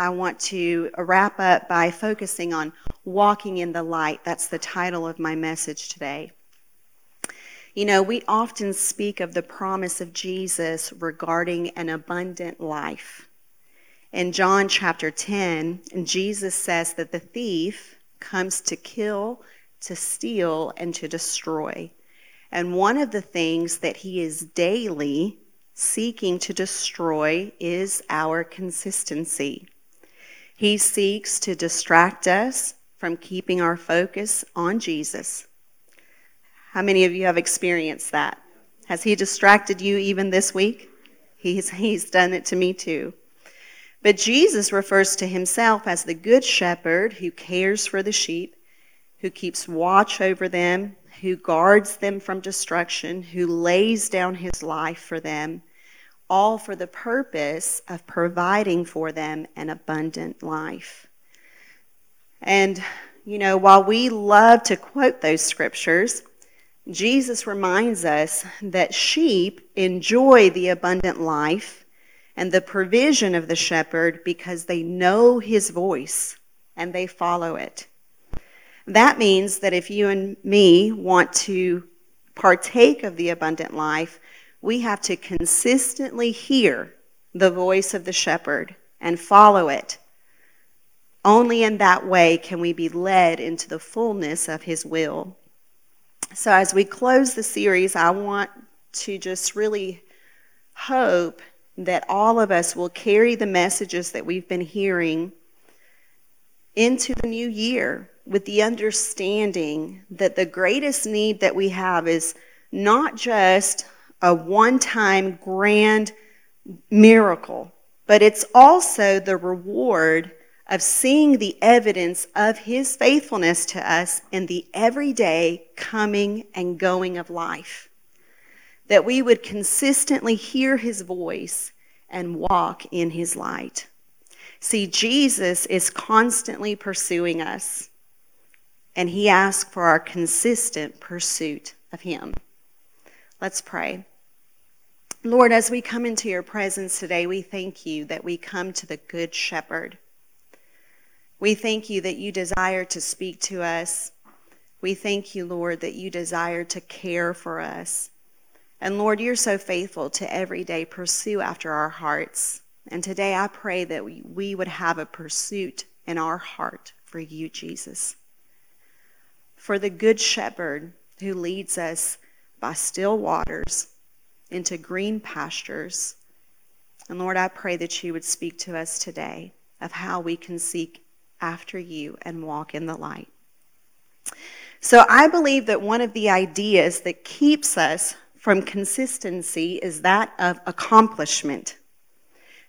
I want to wrap up by focusing on walking in the light. That's the title of my message today. You know, we often speak of the promise of Jesus regarding an abundant life. In John chapter 10, Jesus says that the thief comes to kill, to steal, and to destroy. And one of the things that he is daily seeking to destroy is our consistency. He seeks to distract us from keeping our focus on Jesus. How many of you have experienced that? Has He distracted you even this week? He's, he's done it to me too. But Jesus refers to Himself as the Good Shepherd who cares for the sheep, who keeps watch over them, who guards them from destruction, who lays down His life for them all for the purpose of providing for them an abundant life. And, you know, while we love to quote those scriptures, Jesus reminds us that sheep enjoy the abundant life and the provision of the shepherd because they know his voice and they follow it. That means that if you and me want to partake of the abundant life, we have to consistently hear the voice of the shepherd and follow it. Only in that way can we be led into the fullness of his will. So, as we close the series, I want to just really hope that all of us will carry the messages that we've been hearing into the new year with the understanding that the greatest need that we have is not just a one time grand miracle, but it's also the reward of seeing the evidence of his faithfulness to us in the everyday coming and going of life. That we would consistently hear his voice and walk in his light. See, Jesus is constantly pursuing us, and he asks for our consistent pursuit of him. Let's pray. Lord, as we come into your presence today, we thank you that we come to the Good Shepherd. We thank you that you desire to speak to us. We thank you, Lord, that you desire to care for us. And Lord, you're so faithful to every day pursue after our hearts. And today I pray that we, would have a pursuit in our heart for you, Jesus. For the Good Shepherd who leads us by still waters into green pastures. And Lord, I pray that you would speak to us today of how we can seek after you and walk in the light. So I believe that one of the ideas that keeps us from consistency is that of accomplishment.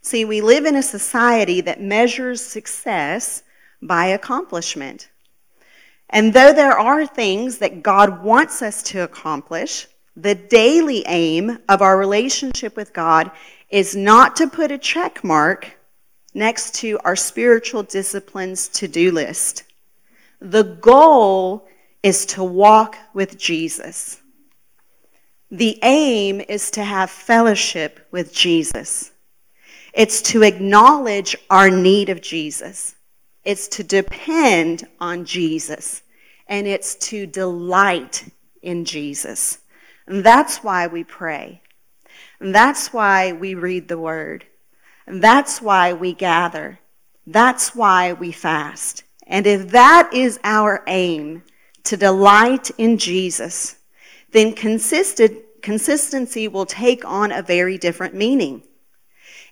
See, we live in a society that measures success by accomplishment. And though there are things that God wants us to accomplish, the daily aim of our relationship with God is not to put a check mark next to our spiritual disciplines to do list. The goal is to walk with Jesus. The aim is to have fellowship with Jesus. It's to acknowledge our need of Jesus. It's to depend on Jesus. And it's to delight in Jesus. And that's why we pray. And that's why we read the word. And That's why we gather. That's why we fast. And if that is our aim, to delight in Jesus, then consistent, consistency will take on a very different meaning.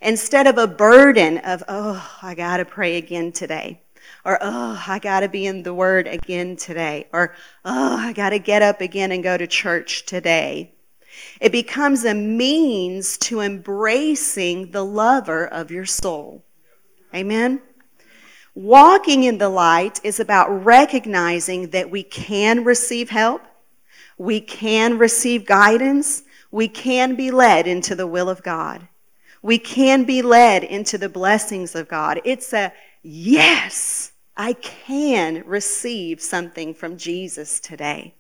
Instead of a burden of, oh, I got to pray again today, or oh, I got to be in the Word again today, or oh, I got to get up again and go to church today, it becomes a means to embracing the lover of your soul. Amen? Walking in the light is about recognizing that we can receive help, we can receive guidance, we can be led into the will of God. We can be led into the blessings of God. It's a yes, I can receive something from Jesus today.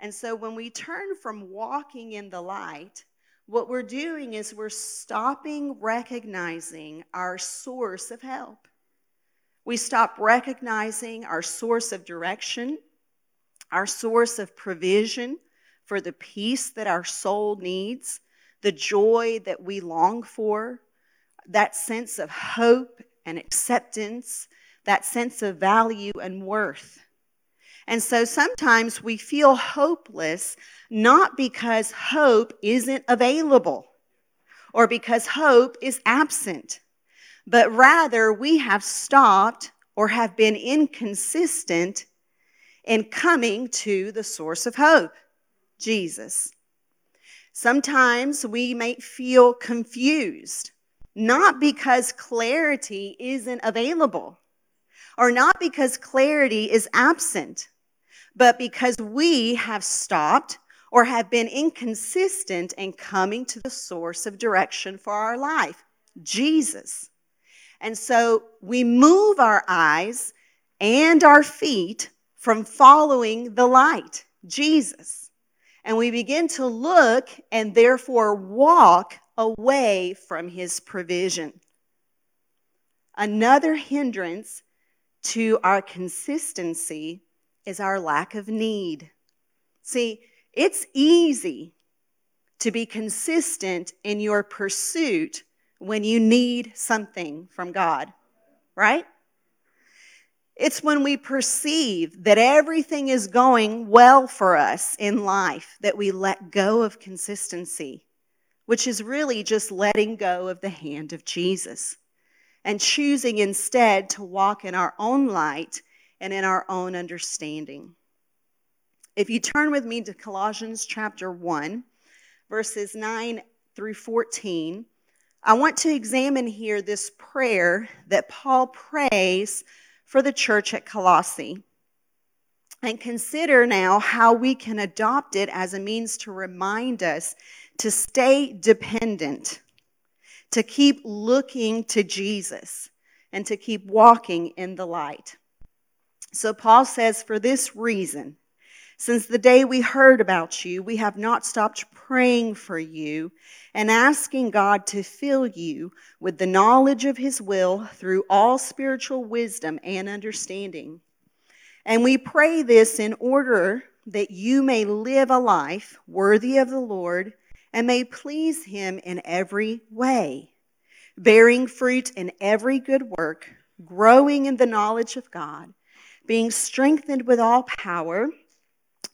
And so when we turn from walking in the light, what we're doing is we're stopping recognizing our source of help. We stop recognizing our source of direction, our source of provision for the peace that our soul needs, the joy that we long for, that sense of hope and acceptance, that sense of value and worth. And so sometimes we feel hopeless not because hope isn't available or because hope is absent but rather we have stopped or have been inconsistent in coming to the source of hope, Jesus. Sometimes we may feel confused, not because clarity isn't available or not because clarity is absent, but because we have stopped or have been inconsistent in coming to the source of direction for our life, Jesus. And so we move our eyes and our feet from following the light, Jesus. And we begin to look and therefore walk away from his provision. Another hindrance to our consistency is our lack of need. See, it's easy to be consistent in your pursuit when you need something from God, right? It's when we perceive that everything is going well for us in life that we let go of consistency, which is really just letting go of the hand of Jesus and choosing instead to walk in our own light and in our own understanding. If you turn with me to Colossians chapter 1, verses 9 through 14, I want to examine here this prayer that Paul prays for the church at Colossae and consider now how we can adopt it as a means to remind us to stay dependent, to keep looking to Jesus, and to keep walking in the light. So Paul says, For this reason, since the day we heard about you, we have not stopped praying for you and asking God to fill you with the knowledge of His will through all spiritual wisdom and understanding. And we pray this in order that you may live a life worthy of the Lord and may please Him in every way, bearing fruit in every good work, growing in the knowledge of God, being strengthened with all power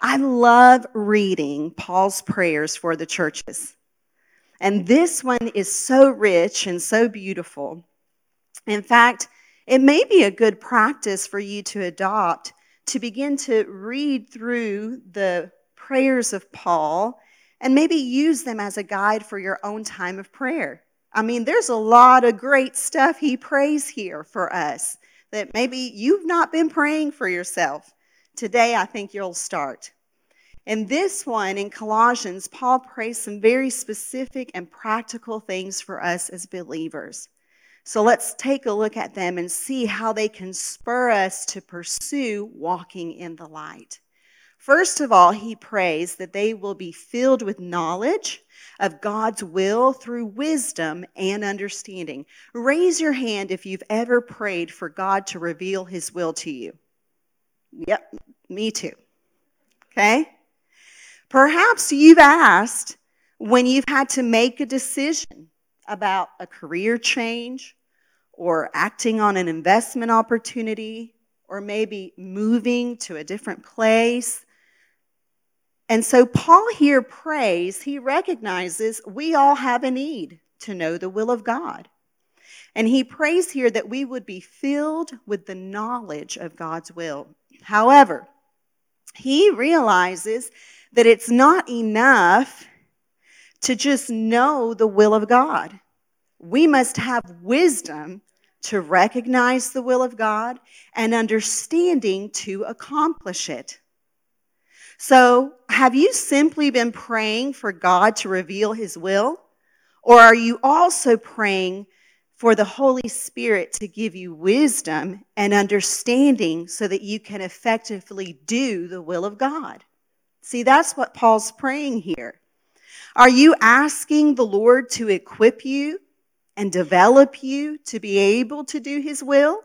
I love reading Paul's prayers for the churches. And this one is so rich and so beautiful. In fact, it may be a good practice for you to adopt to begin to read through the prayers of Paul and maybe use them as a guide for your own time of prayer. I mean, there's a lot of great stuff he prays here for us that maybe you've not been praying for yourself. Today, I think you'll start. In this one, in Colossians, Paul prays some very specific and practical things for us as believers. So let's take a look at them and see how they can spur us to pursue walking in the light. First of all, he prays that they will be filled with knowledge of God's will through wisdom and understanding. Raise your hand if you've ever prayed for God to reveal his will to you. Yep, me too. Okay? Perhaps you've asked when you've had to make a decision about a career change or acting on an investment opportunity or maybe moving to a different place. And so Paul here prays, he recognizes we all have a need to know the will of God. And he prays here that we would be filled with the knowledge of God's will. However, he realizes that it's not enough to just know the will of God. We must have wisdom to recognize the will of God and understanding to accomplish it. So, have you simply been praying for God to reveal his will? Or are you also praying for the Holy Spirit to give you wisdom and understanding so that you can effectively do the will of God? See, that's what Paul's praying here. Are you asking the Lord to equip you and develop you to be able to do His will?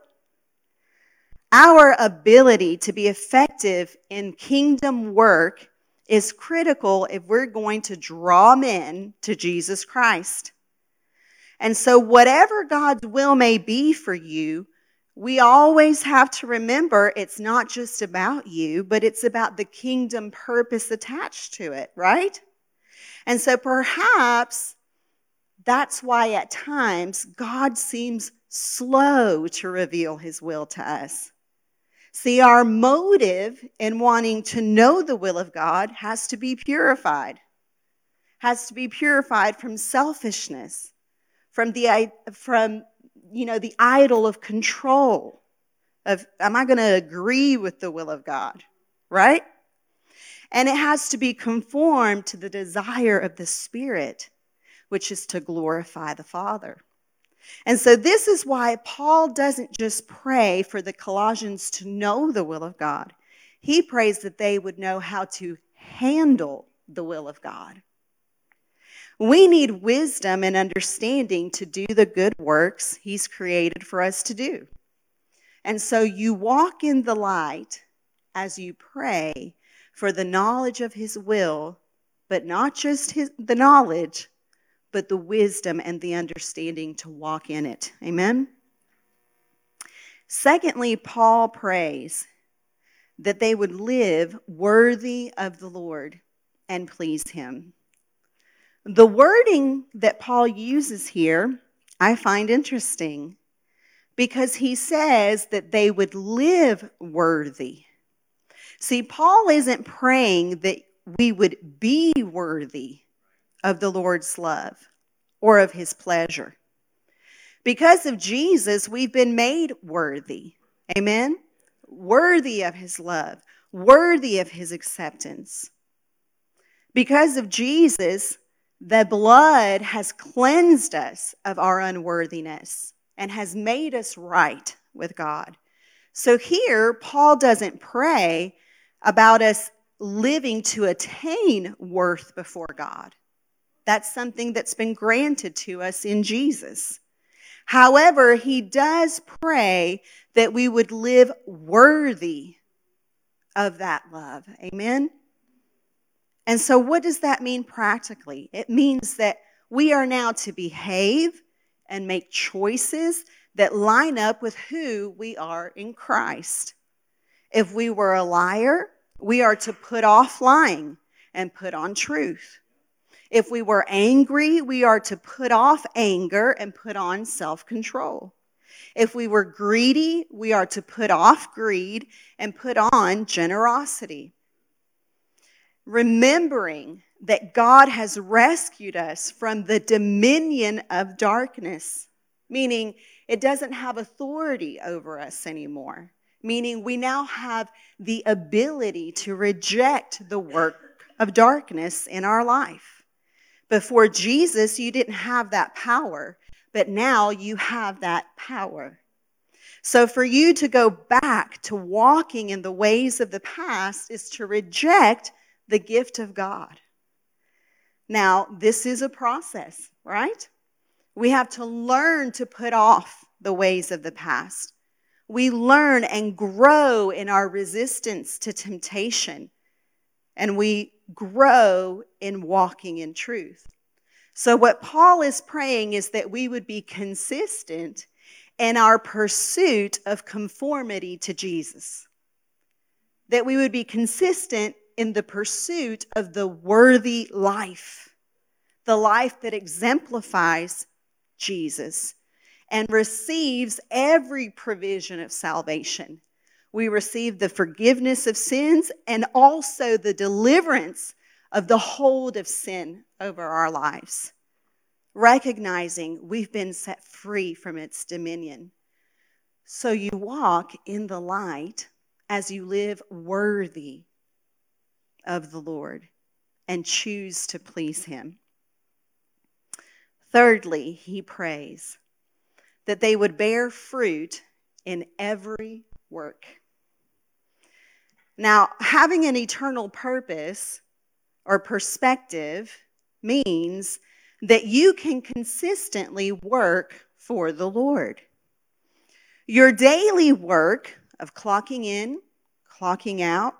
Our ability to be effective in kingdom work is critical if we're going to draw men to Jesus Christ. And so, whatever God's will may be for you, we always have to remember it's not just about you, but it's about the kingdom purpose attached to it, right? And so perhaps that's why at times God seems slow to reveal his will to us. See, our motive in wanting to know the will of God has to be purified, has to be purified from selfishness, from the, from you know, the idol of control of, am I going to agree with the will of God? Right? And it has to be conformed to the desire of the Spirit, which is to glorify the Father. And so, this is why Paul doesn't just pray for the Colossians to know the will of God, he prays that they would know how to handle the will of God. We need wisdom and understanding to do the good works He's created for us to do. And so you walk in the light as you pray for the knowledge of His will, but not just his, the knowledge, but the wisdom and the understanding to walk in it. Amen? Secondly, Paul prays that they would live worthy of the Lord and please Him. The wording that Paul uses here, I find interesting because he says that they would live worthy. See, Paul isn't praying that we would be worthy of the Lord's love or of his pleasure. Because of Jesus, we've been made worthy. Amen? Worthy of his love, worthy of his acceptance. Because of Jesus, the blood has cleansed us of our unworthiness and has made us right with God. So here, Paul doesn't pray about us living to attain worth before God. That's something that's been granted to us in Jesus. However, he does pray that we would live worthy of that love. Amen? And so, what does that mean practically? It means that we are now to behave and make choices that line up with who we are in Christ. If we were a liar, we are to put off lying and put on truth. If we were angry, we are to put off anger and put on self control. If we were greedy, we are to put off greed and put on generosity remembering that God has rescued us from the dominion of darkness, meaning it doesn't have authority over us anymore, meaning we now have the ability to reject the work of darkness in our life. Before Jesus, you didn't have that power, but now you have that power. So, for you to go back to walking in the ways of the past is to reject the gift of God. Now, this is a process, right? We have to learn to put off the ways of the past. We learn and grow in our resistance to temptation, and we grow in walking in truth. So, what Paul is praying is that we would be consistent in our pursuit of conformity to Jesus. That we would be consistent in the pursuit of the worthy life, the life that exemplifies Jesus and receives every provision of salvation. We receive the forgiveness of sins and also the deliverance of the hold of sin over our lives, recognizing we've been set free from its dominion. So you walk in the light as you live worthy of the Lord and choose to please Him. Thirdly, he prays that they would bear fruit in every work. Now, having an eternal purpose or perspective means that you can consistently work for the Lord. Your daily work of clocking in, clocking out,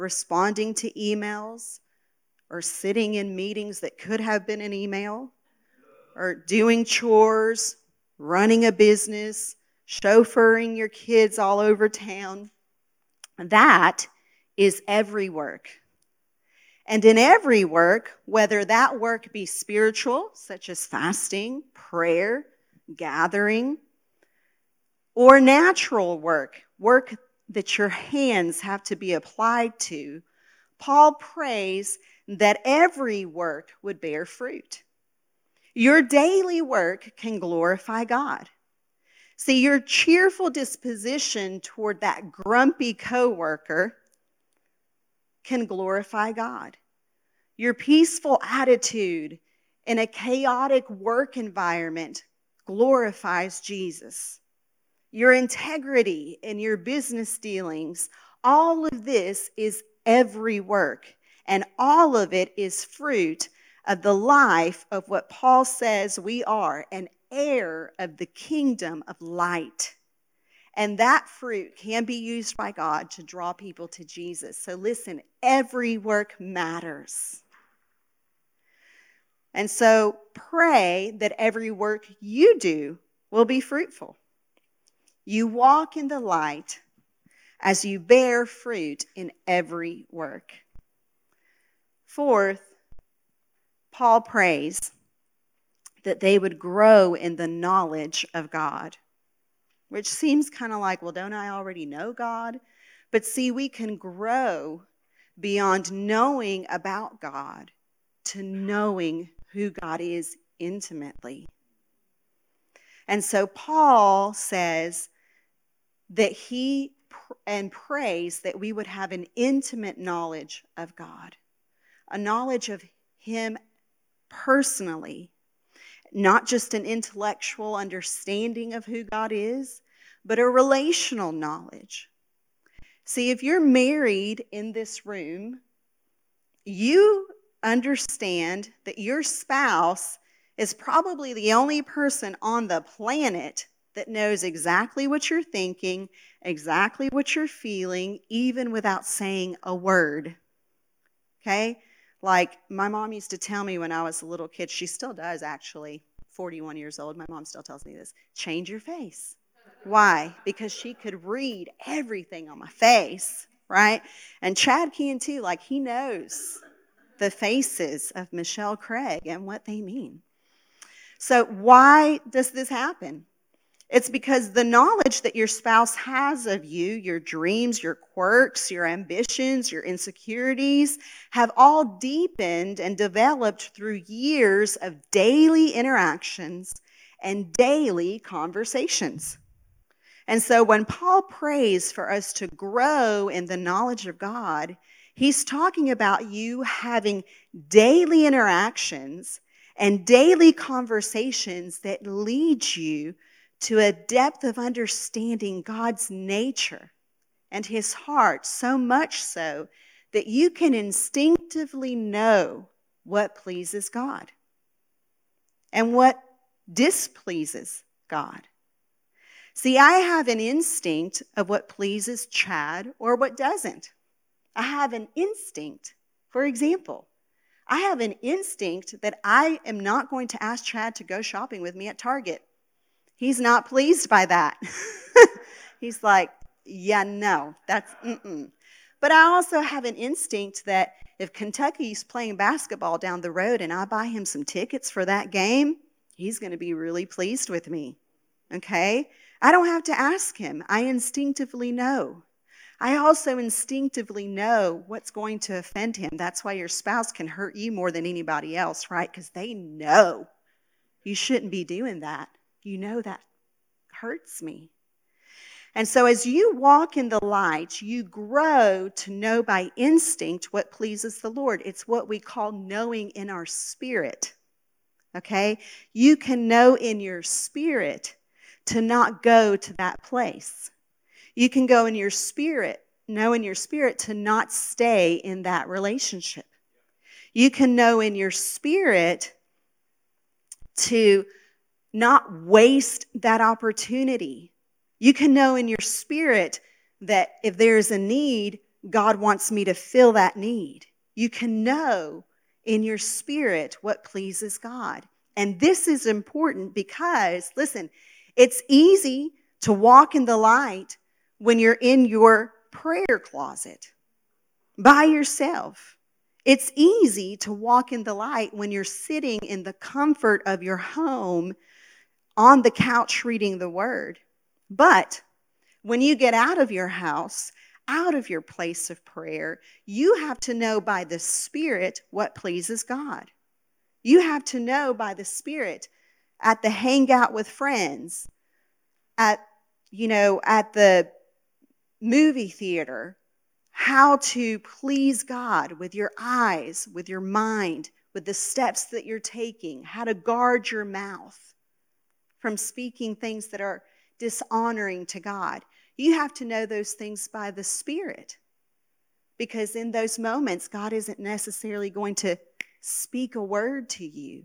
responding to emails, or sitting in meetings that could have been an email, or doing chores, running a business, chauffeuring your kids all over town. That is every work. And in every work, whether that work be spiritual, such as fasting, prayer, gathering, or natural work, work that your hands have to be applied to, Paul prays that every work would bear fruit. Your daily work can glorify God. See, your cheerful disposition toward that grumpy coworker can glorify God. Your peaceful attitude in a chaotic work environment glorifies Jesus. Your integrity and your business dealings, all of this is every work, and all of it is fruit of the life of what Paul says we are an heir of the kingdom of light. And that fruit can be used by God to draw people to Jesus. So listen, every work matters. And so pray that every work you do will be fruitful. You walk in the light as you bear fruit in every work. Fourth, Paul prays that they would grow in the knowledge of God, which seems kind of like, well, don't I already know God? But see, we can grow beyond knowing about God to knowing who God is intimately. And so Paul says that he and prays that we would have an intimate knowledge of God, a knowledge of him personally, not just an intellectual understanding of who God is, but a relational knowledge. See, if you're married in this room, you understand that your spouse is probably the only person on the planet that knows exactly what you're thinking, exactly what you're feeling, even without saying a word. Okay? Like my mom used to tell me when I was a little kid, she still does actually, 41 years old. My mom still tells me this change your face. Why? Because she could read everything on my face, right? And Chad can too, like he knows the faces of Michelle Craig and what they mean. So, why does this happen? It's because the knowledge that your spouse has of you, your dreams, your quirks, your ambitions, your insecurities, have all deepened and developed through years of daily interactions and daily conversations. And so when Paul prays for us to grow in the knowledge of God, he's talking about you having daily interactions and daily conversations that lead you to a depth of understanding God's nature and his heart, so much so that you can instinctively know what pleases God and what displeases God. See, I have an instinct of what pleases Chad or what doesn't. I have an instinct. For example, I have an instinct that I am not going to ask Chad to go shopping with me at Target He's not pleased by that. He's like, yeah, no, that's mm-mm. But I also have an instinct that if Kentucky's playing basketball down the road and I buy him some tickets for that game, he's going to be really pleased with me. Okay? I don't have to ask him. I instinctively know. I also instinctively know what's going to offend him. That's why your spouse can hurt you more than anybody else, right? Because they know you shouldn't be doing that. You know that hurts me. And so, as you walk in the light, you grow to know by instinct what pleases the Lord. It's what we call knowing in our spirit. Okay? You can know in your spirit to not go to that place. You can go in your spirit, know in your spirit to not stay in that relationship. You can know in your spirit to not waste that opportunity. You can know in your spirit that if there's a need, God wants me to fill that need. You can know in your spirit what pleases God. And this is important because, listen, it's easy to walk in the light when you're in your prayer closet by yourself. It's easy to walk in the light when you're sitting in the comfort of your home on the couch reading the word. But when you get out of your house, out of your place of prayer, you have to know by the Spirit what pleases God. You have to know by the Spirit at the hangout with friends, at, you know, at the movie theater how to please God with your eyes, with your mind, with the steps that you're taking, how to guard your mouth from speaking things that are dishonoring to God. You have to know those things by the Spirit. Because in those moments, God isn't necessarily going to speak a word to you.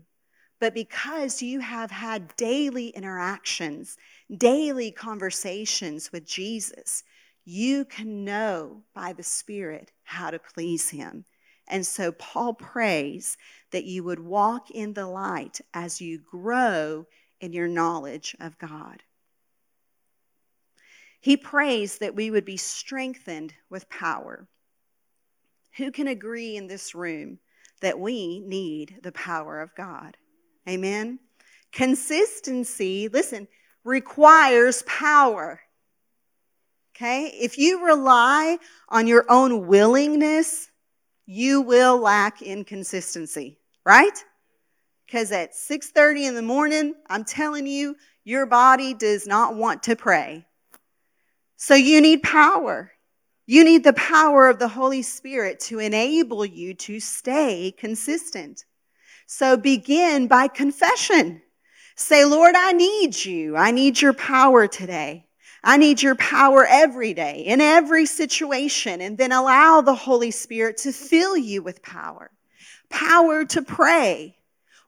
But because you have had daily interactions, daily conversations with Jesus, you can know by the Spirit how to please Him. And so Paul prays that you would walk in the light as you grow in your knowledge of God. He prays that we would be strengthened with power. Who can agree in this room that we need the power of God? Amen. Consistency, listen, requires power. Okay? If you rely on your own willingness, you will lack inconsistency, right? Because at 6:30 in the morning, I'm telling you, your body does not want to pray. So you need power. You need the power of the Holy Spirit to enable you to stay consistent. So begin by confession. Say, Lord, I need you. I need your power today. I need your power every day, in every situation, and then allow the Holy Spirit to fill you with power. Power to pray,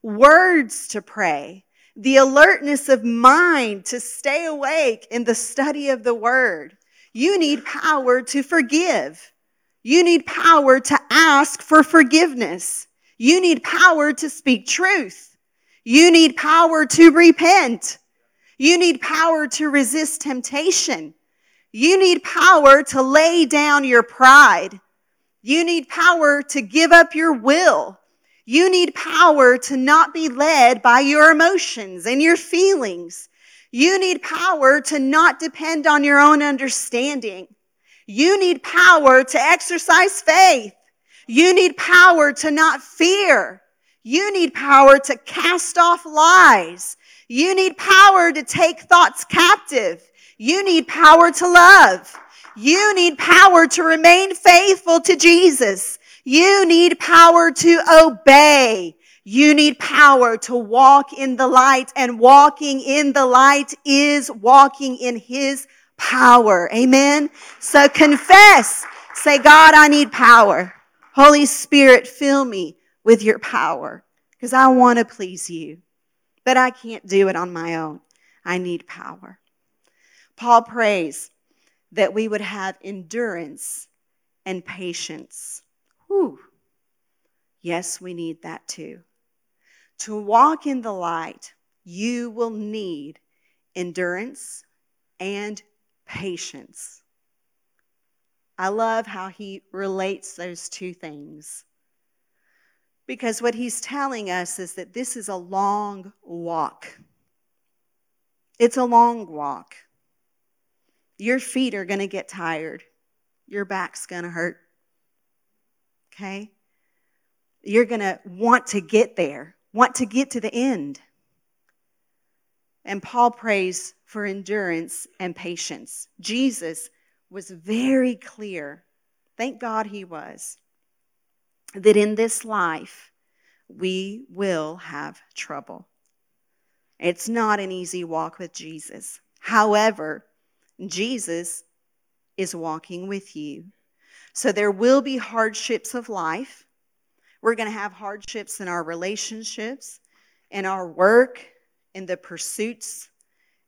words to pray, the alertness of mind to stay awake in the study of the word. You need power to forgive. You need power to ask for forgiveness. You need power to speak truth. You need power to repent. You need power to resist temptation. You need power to lay down your pride. You need power to give up your will. You need power to not be led by your emotions and your feelings. You need power to not depend on your own understanding. You need power to exercise faith. You need power to not fear. You need power to cast off lies. You need power to take thoughts captive. You need power to love. You need power to remain faithful to Jesus. You need power to obey. You need power to walk in the light and walking in the light is walking in his power. Amen. So confess. Say, God, I need power. Holy Spirit, fill me with your power because I want to please you but I can't do it on my own. I need power. Paul prays that we would have endurance and patience. Whew. Yes, we need that too. To walk in the light, you will need endurance, and patience. I love how he relates those two things. Because what he's telling us is that this is a long walk. It's a long walk. Your feet are going to get tired. Your back's going to hurt. Okay? You're going to want to get there, want to get to the end. And Paul prays for endurance and patience. Jesus was very clear, thank God he was, that in this life we will have trouble. It's not an easy walk with Jesus. However, Jesus is walking with you. So there will be hardships of life. We're going to have hardships in our relationships, in our work, in the pursuits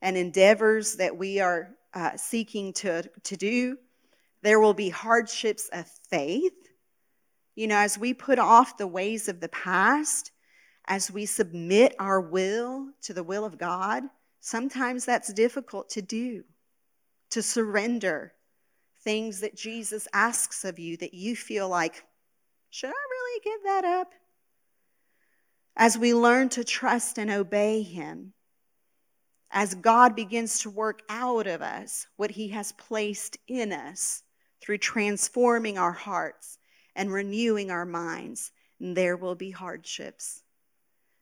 and endeavors that we are uh, seeking to, to do. There will be hardships of faith. You know, as we put off the ways of the past, as we submit our will to the will of God, sometimes that's difficult to do, to surrender things that Jesus asks of you that you feel like, should I really give that up? As we learn to trust and obey Him, as God begins to work out of us what He has placed in us through transforming our hearts and renewing our minds, there will be hardships.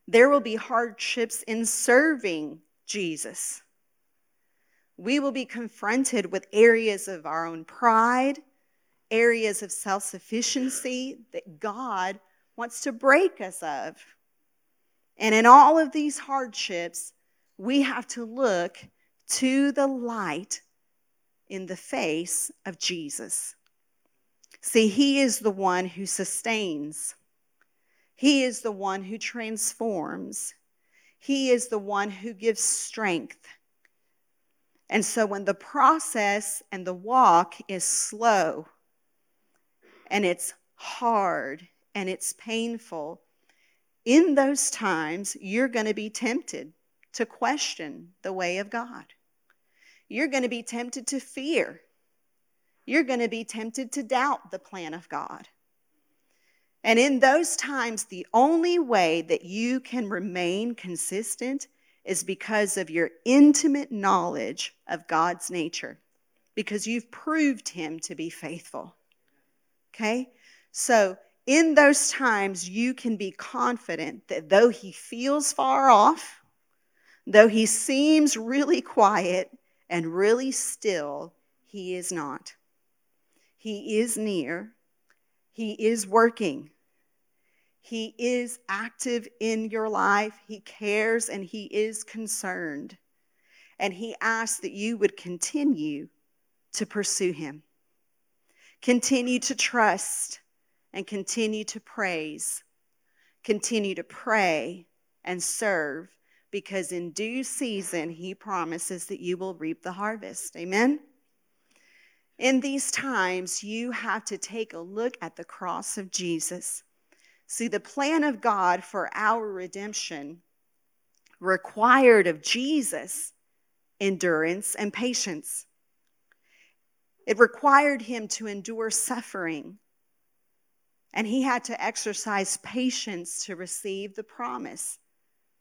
There will be hardships in serving Jesus. We will be confronted with areas of our own pride, areas of self sufficiency that God wants to break us of. And in all of these hardships, we have to look to the light in the face of Jesus. See, He is the one who sustains, He is the one who transforms, He is the one who gives strength. And so when the process and the walk is slow and it's hard and it's painful, in those times, you're going to be tempted to question the way of God. You're going to be tempted to fear. You're going to be tempted to doubt the plan of God. And in those times, the only way that you can remain consistent is because of your intimate knowledge of God's nature, because you've proved Him to be faithful. Okay? So, in those times, you can be confident that though He feels far off, Though he seems really quiet and really still, he is not. He is near. He is working. He is active in your life. He cares and he is concerned. And he asks that you would continue to pursue him, continue to trust, and continue to praise, continue to pray and serve because in due season he promises that you will reap the harvest. Amen? In these times, you have to take a look at the cross of Jesus. See, the plan of God for our redemption required of Jesus endurance and patience. It required him to endure suffering, and he had to exercise patience to receive the promise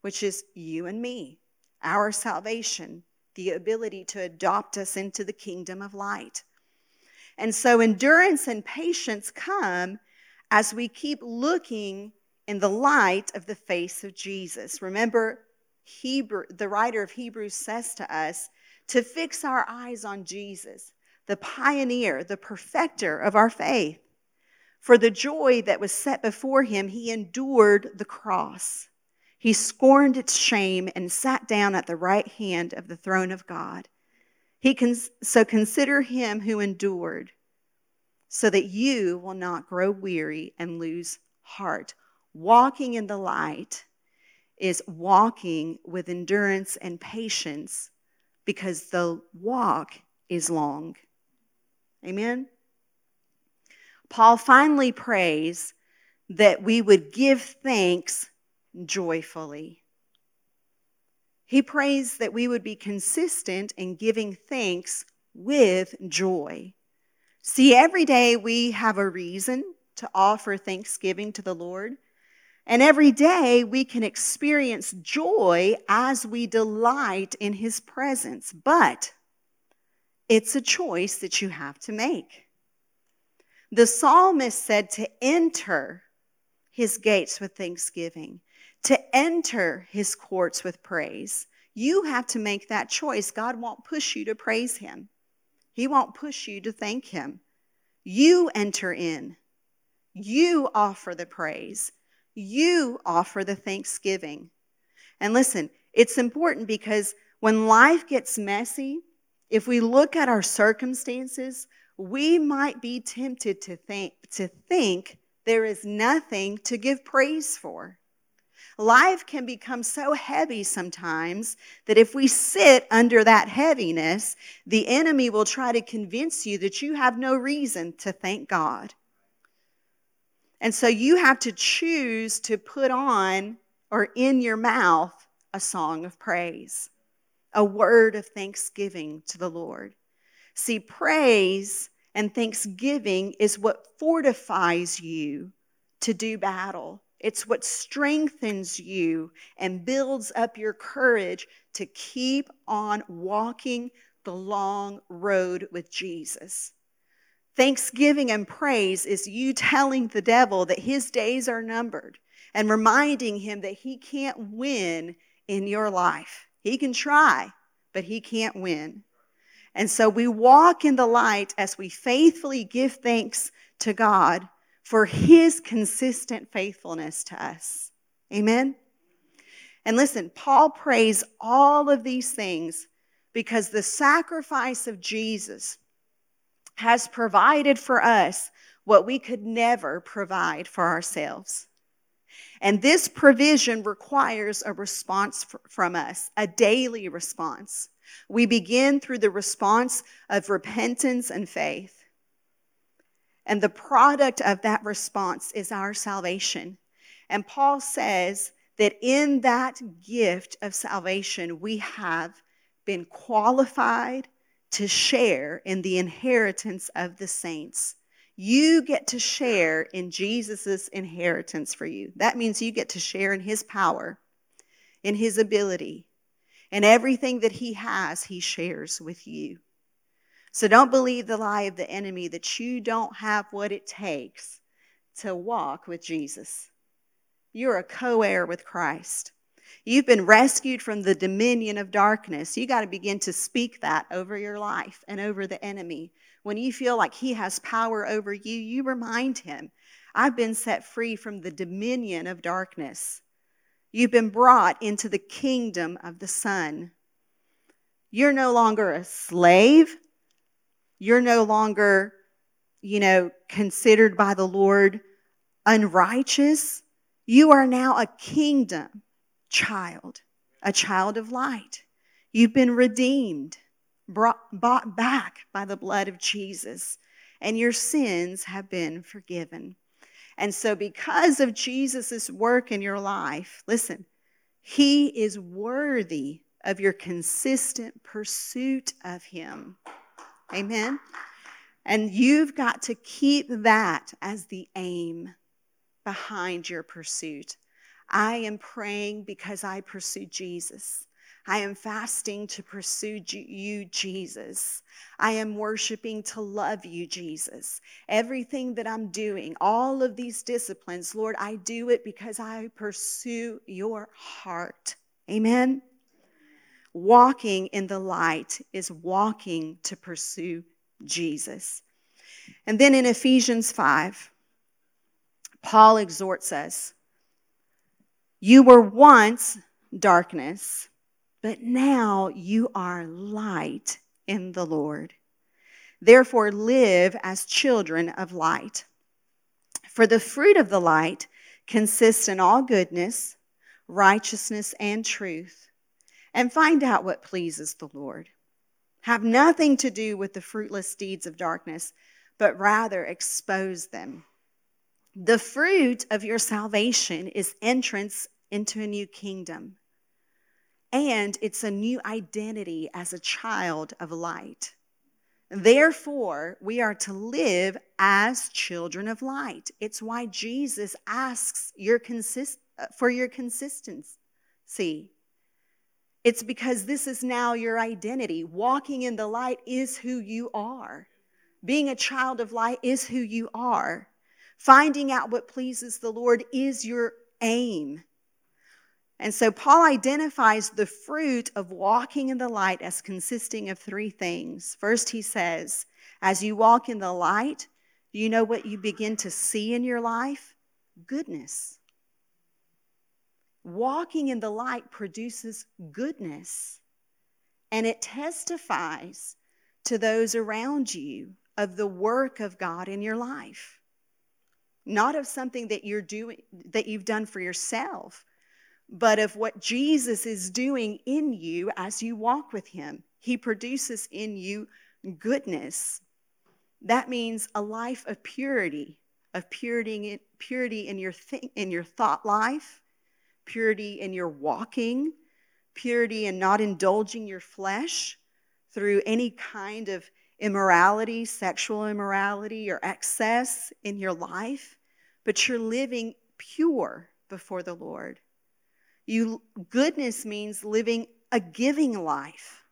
which is you and me, our salvation, the ability to adopt us into the kingdom of light. And so endurance and patience come as we keep looking in the light of the face of Jesus. Remember, Hebrew, the writer of Hebrews says to us to fix our eyes on Jesus, the pioneer, the perfecter of our faith. For the joy that was set before him, he endured the cross he scorned its shame and sat down at the right hand of the throne of God. He cons- so consider him who endured, so that you will not grow weary and lose heart. Walking in the light is walking with endurance and patience because the walk is long. Amen. Paul finally prays that we would give thanks joyfully. He prays that we would be consistent in giving thanks with joy. See, every day we have a reason to offer thanksgiving to the Lord. And every day we can experience joy as we delight in His presence. But it's a choice that you have to make. The psalmist said to enter His gates with thanksgiving to enter his courts with praise. You have to make that choice. God won't push you to praise him, he won't push you to thank him. You enter in, you offer the praise, you offer the thanksgiving. And listen, it's important because when life gets messy, if we look at our circumstances, we might be tempted to think, to think there is nothing to give praise for. Life can become so heavy sometimes that if we sit under that heaviness, the enemy will try to convince you that you have no reason to thank God. And so you have to choose to put on or in your mouth a song of praise, a word of thanksgiving to the Lord. See, praise and thanksgiving is what fortifies you to do battle. It's what strengthens you and builds up your courage to keep on walking the long road with Jesus. Thanksgiving and praise is you telling the devil that his days are numbered and reminding him that he can't win in your life. He can try, but he can't win. And so we walk in the light as we faithfully give thanks to God for his consistent faithfulness to us. Amen? And listen, Paul prays all of these things because the sacrifice of Jesus has provided for us what we could never provide for ourselves. And this provision requires a response from us, a daily response. We begin through the response of repentance and faith. And the product of that response is our salvation. And Paul says that in that gift of salvation, we have been qualified to share in the inheritance of the saints. You get to share in Jesus' inheritance for you. That means you get to share in his power, in his ability, and everything that he has, he shares with you. So don't believe the lie of the enemy that you don't have what it takes to walk with Jesus. You're a co heir with Christ. You've been rescued from the dominion of darkness. You got to begin to speak that over your life and over the enemy. When you feel like he has power over you, you remind him, I've been set free from the dominion of darkness. You've been brought into the kingdom of the Son. You're no longer a slave you're no longer, you know, considered by the Lord unrighteous. You are now a kingdom child, a child of light. You've been redeemed, brought, bought back by the blood of Jesus, and your sins have been forgiven. And so, because of Jesus' work in your life, listen, He is worthy of your consistent pursuit of Him. Amen. And you've got to keep that as the aim behind your pursuit. I am praying because I pursue Jesus. I am fasting to pursue you, Jesus. I am worshiping to love you, Jesus. Everything that I'm doing, all of these disciplines, Lord, I do it because I pursue your heart. Amen. Walking in the light is walking to pursue Jesus. And then in Ephesians 5, Paul exhorts us You were once darkness, but now you are light in the Lord. Therefore, live as children of light. For the fruit of the light consists in all goodness, righteousness, and truth and find out what pleases the Lord. Have nothing to do with the fruitless deeds of darkness, but rather expose them. The fruit of your salvation is entrance into a new kingdom. and it's a new identity as a child of light. Therefore, we are to live as children of light. It's why Jesus asks your consist- uh, for your consistency. It's because this is now your identity. Walking in the light is who you are. Being a child of light is who you are. Finding out what pleases the Lord is your aim. And so Paul identifies the fruit of walking in the light as consisting of three things. First, he says, as you walk in the light, do you know what you begin to see in your life? Goodness. Walking in the light produces goodness, and it testifies to those around you of the work of God in your life. Not of something that you're doing that you've done for yourself, but of what Jesus is doing in you as you walk with him. He produces in you goodness. That means a life of purity, of purity, purity in your th- in your thought life, purity in your walking, purity in not indulging your flesh through any kind of immorality, sexual immorality, or excess in your life, but you're living pure before the Lord. You goodness means living a giving life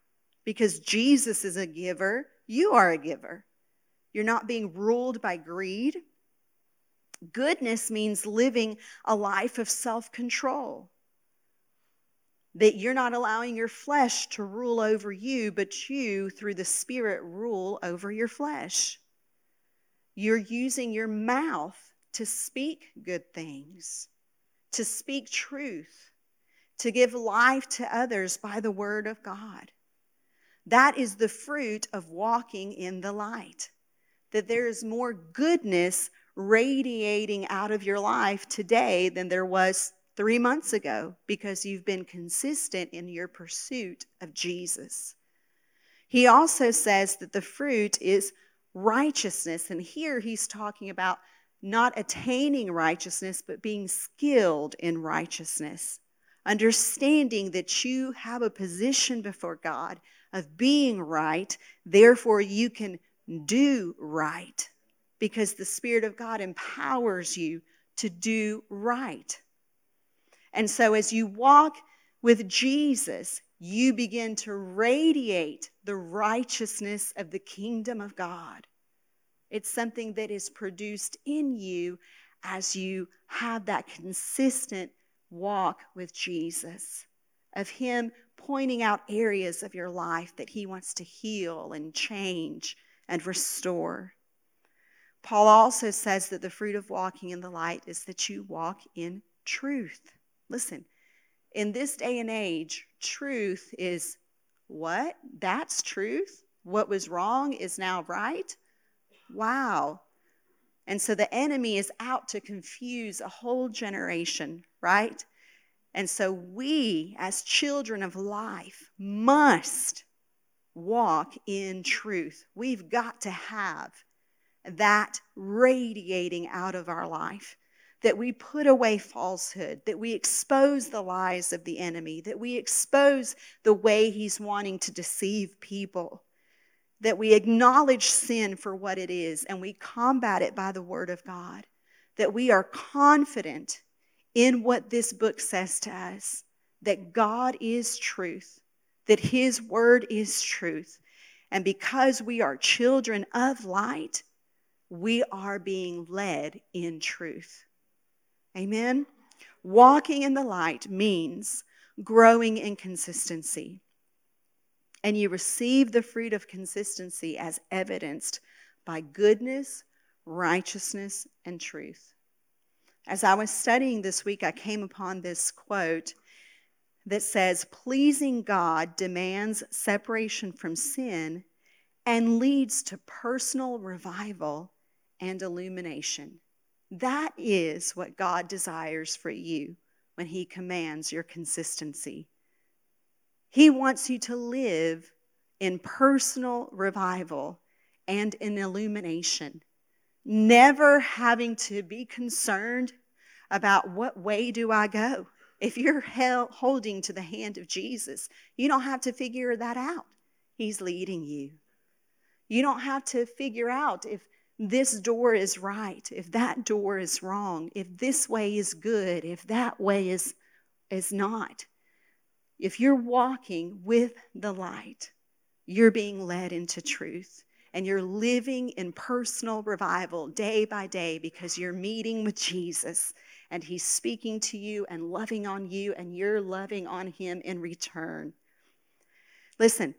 because Jesus is a giver, you are a giver. You're not being ruled by greed. Goodness means living a life of self-control. That you're not allowing your flesh to rule over you, but you, through the Spirit, rule over your flesh. You're using your mouth to speak good things, to speak truth, to give life to others by the word of God. That is the fruit of walking in the light. That there is more goodness radiating out of your life today than there was three months ago because you've been consistent in your pursuit of Jesus. He also says that the fruit is righteousness. And here he's talking about not attaining righteousness, but being skilled in righteousness understanding that you have a position before God of being right, therefore you can do right because the Spirit of God empowers you to do right. And so as you walk with Jesus, you begin to radiate the righteousness of the kingdom of God. It's something that is produced in you as you have that consistent walk with Jesus, of Him pointing out areas of your life that He wants to heal and change and restore. Paul also says that the fruit of walking in the light is that you walk in truth. Listen, in this day and age, truth is what? That's truth? What was wrong is now right? Wow. And so the enemy is out to confuse a whole generation, right? And so we, as children of life, must walk in truth. We've got to have that radiating out of our life. That we put away falsehood, that we expose the lies of the enemy, that we expose the way he's wanting to deceive people that we acknowledge sin for what it is and we combat it by the Word of God, that we are confident in what this book says to us that God is truth, that His Word is truth. And because we are children of light, we are being led in truth. Amen? Walking in the light means growing in consistency and you receive the fruit of consistency as evidenced by goodness, righteousness, and truth. As I was studying this week, I came upon this quote that says, Pleasing God demands separation from sin and leads to personal revival and illumination. That is what God desires for you when He commands your consistency. He wants you to live in personal revival and in illumination, never having to be concerned about what way do I go? if you're holding to the hand of Jesus, you don't have to figure that out. He's leading you. You don't have to figure out if this door is right, if that door is wrong, if this way is good, if that way is, is not. If you're walking with the light, you're being led into truth and you're living in personal revival day by day because you're meeting with Jesus and he's speaking to you and loving on you and you're loving on him in return. Listen,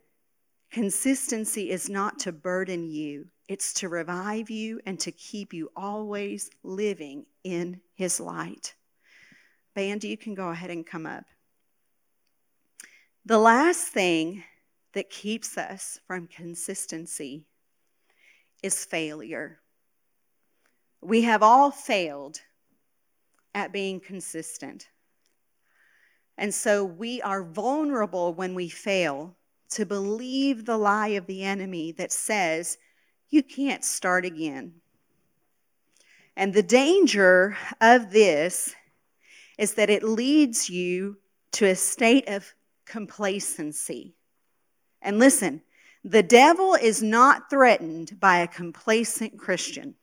consistency is not to burden you, it's to revive you and to keep you always living in his light. Band, you can go ahead and come up. The last thing that keeps us from consistency is failure. We have all failed at being consistent. And so we are vulnerable when we fail to believe the lie of the enemy that says, you can't start again. And the danger of this is that it leads you to a state of complacency. And listen, the devil is not threatened by a complacent Christian.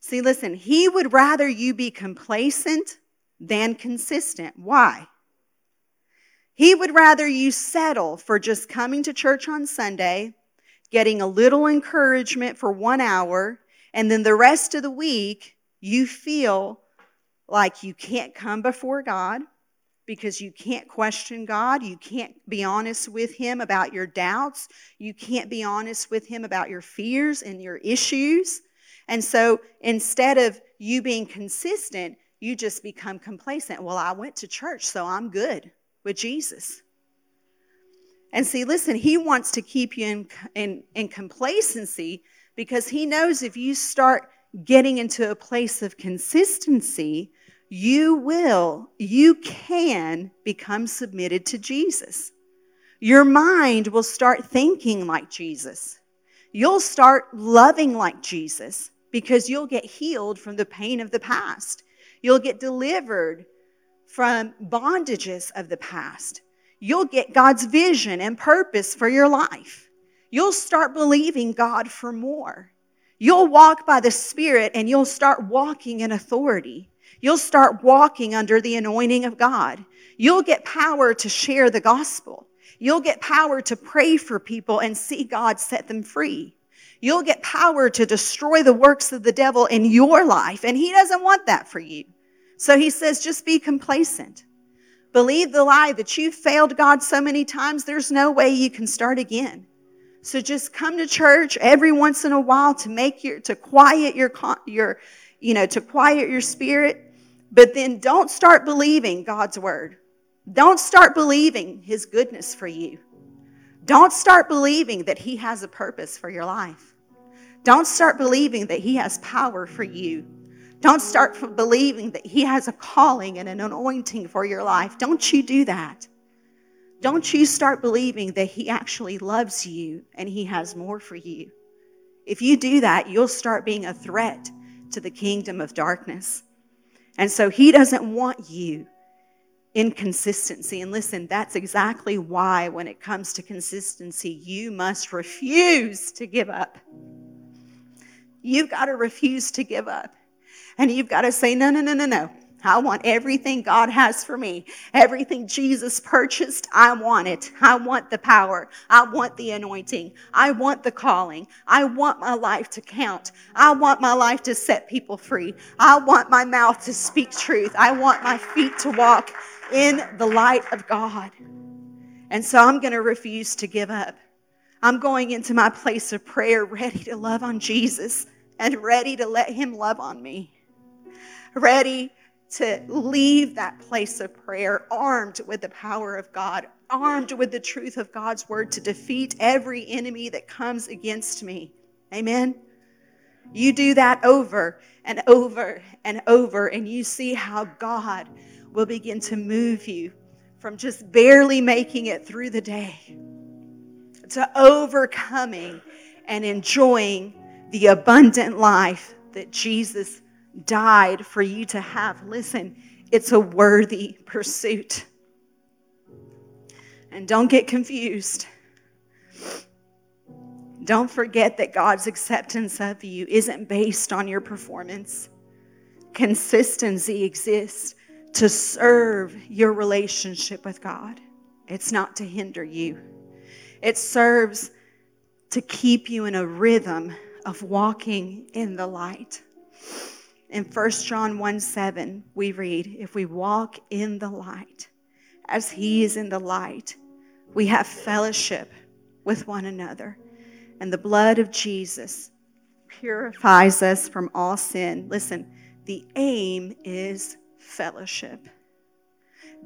See, listen, he would rather you be complacent than consistent. Why? He would rather you settle for just coming to church on Sunday, getting a little encouragement for one hour, and then the rest of the week you feel like you can't come before God because you can't question God. You can't be honest with Him about your doubts. You can't be honest with Him about your fears and your issues. And so instead of you being consistent, you just become complacent. Well, I went to church, so I'm good with Jesus. And see, listen, he wants to keep you in, in, in complacency because he knows if you start getting into a place of consistency, you will, you can become submitted to Jesus. Your mind will start thinking like Jesus. You'll start loving like Jesus because you'll get healed from the pain of the past. You'll get delivered from bondages of the past. You'll get God's vision and purpose for your life. You'll start believing God for more. You'll walk by the Spirit and you'll start walking in authority. You'll start walking under the anointing of God. You'll get power to share the gospel. You'll get power to pray for people and see God set them free. You'll get power to destroy the works of the devil in your life, and he doesn't want that for you. So he says, just be complacent. Believe the lie that you've failed God so many times, there's no way you can start again. So just come to church every once in a while to make your, to quiet your, your, you know, to quiet your spirit. But then don't start believing God's word. Don't start believing his goodness for you. Don't start believing that He has a purpose for your life. Don't start believing that He has power for you. Don't start believing that He has a calling and an anointing for your life. Don't you do that. Don't you start believing that He actually loves you and He has more for you. If you do that, you'll start being a threat to the kingdom of darkness. And so He doesn't want you inconsistency. And listen, that's exactly why, when it comes to consistency, you must refuse to give up. You've got to refuse to give up. And you've got to say, no, no, no, no, no. I want everything God has for me. Everything Jesus purchased, I want it. I want the power. I want the anointing. I want the calling. I want my life to count. I want my life to set people free. I want my mouth to speak truth. I want my feet to walk in the light of God. And so I'm going to refuse to give up. I'm going into my place of prayer ready to love on Jesus and ready to let Him love on me. Ready to leave that place of prayer armed with the power of God, armed with the truth of God's word to defeat every enemy that comes against me. Amen. You do that over and over and over, and you see how God will begin to move you from just barely making it through the day to overcoming and enjoying the abundant life that Jesus died for you to have. Listen, it's a worthy pursuit. And don't get confused. Don't forget that God's acceptance of you isn't based on your performance. Consistency exists to serve your relationship with God, it's not to hinder you. It serves to keep you in a rhythm of walking in the light. In 1 John 1 7, we read, If we walk in the light, as he is in the light, we have fellowship with one another. And the blood of Jesus purifies us from all sin. Listen, the aim is fellowship.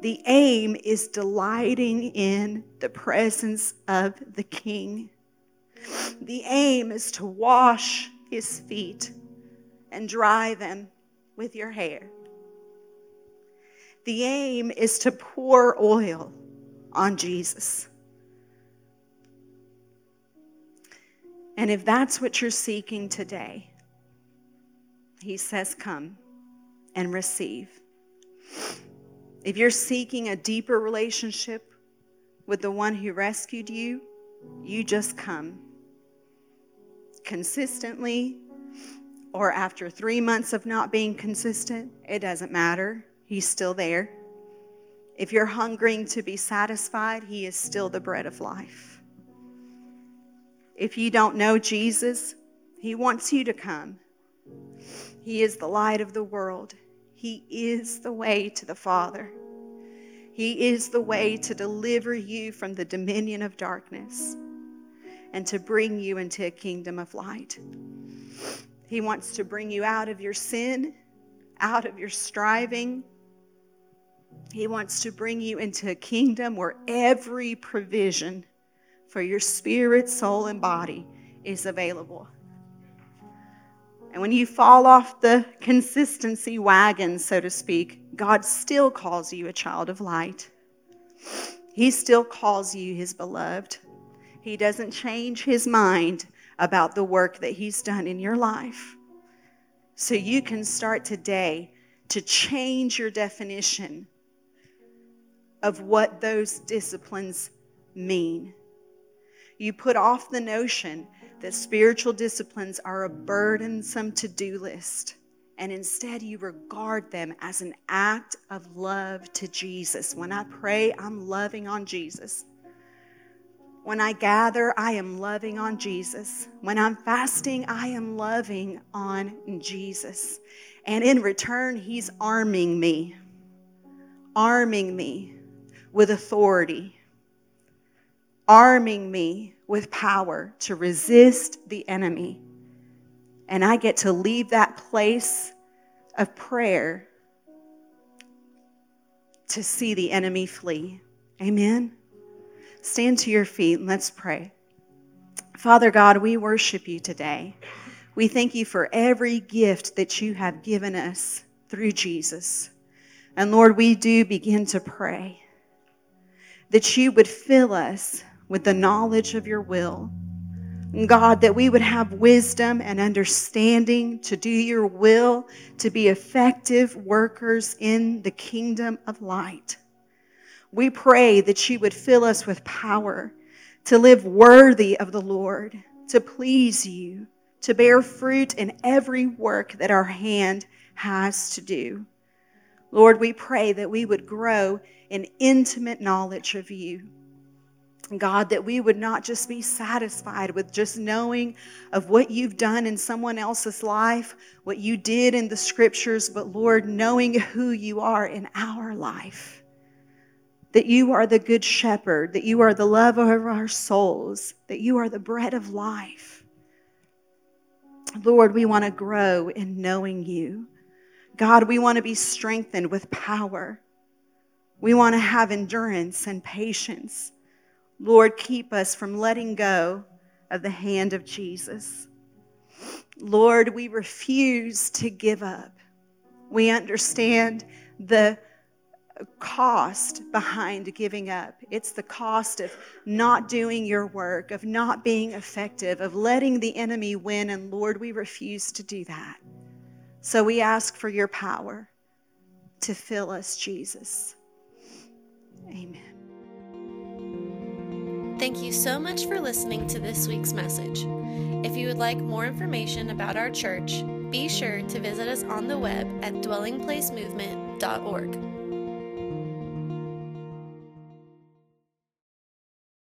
The aim is delighting in the presence of the King. The aim is to wash his feet and dry them with your hair. The aim is to pour oil on Jesus. And if that's what you're seeking today, he says, Come and receive. If you're seeking a deeper relationship with the one who rescued you, you just come. Consistently, or after three months of not being consistent, it doesn't matter. He's still there. If you're hungering to be satisfied, He is still the bread of life. If you don't know Jesus, He wants you to come. He is the light of the world. He is the way to the Father. He is the way to deliver you from the dominion of darkness and to bring you into a kingdom of light. He wants to bring you out of your sin, out of your striving. He wants to bring you into a kingdom where every provision for your spirit, soul, and body is available. And when you fall off the consistency wagon, so to speak, God still calls you a child of light. He still calls you his beloved. He doesn't change his mind about the work that he's done in your life. So you can start today to change your definition of what those disciplines mean. You put off the notion that spiritual disciplines are a burdensome to do list, and instead you regard them as an act of love to Jesus. When I pray, I'm loving on Jesus. When I gather, I am loving on Jesus. When I'm fasting, I am loving on Jesus. And in return, He's arming me, arming me with authority, arming me with power to resist the enemy. And I get to leave that place of prayer to see the enemy flee. Amen. Stand to your feet and let's pray. Father God, we worship you today. We thank you for every gift that you have given us through Jesus. And Lord, we do begin to pray that you would fill us with the knowledge of your will. God, that we would have wisdom and understanding to do your will, to be effective workers in the kingdom of light. We pray that you would fill us with power to live worthy of the Lord, to please you, to bear fruit in every work that our hand has to do. Lord, we pray that we would grow in intimate knowledge of you God, that we would not just be satisfied with just knowing of what you've done in someone else's life, what you did in the scriptures, but Lord, knowing who you are in our life. That you are the good shepherd, that you are the love of our souls, that you are the bread of life. Lord, we want to grow in knowing you. God, we want to be strengthened with power. We want to have endurance and patience. Lord, keep us from letting go of the hand of Jesus. Lord, we refuse to give up. We understand the cost behind giving up. It's the cost of not doing your work, of not being effective, of letting the enemy win. And Lord, we refuse to do that. So we ask for your power to fill us, Jesus. Amen. Thank you so much for listening to this week's message. If you would like more information about our church, be sure to visit us on the web at dwellingplacemovement.org.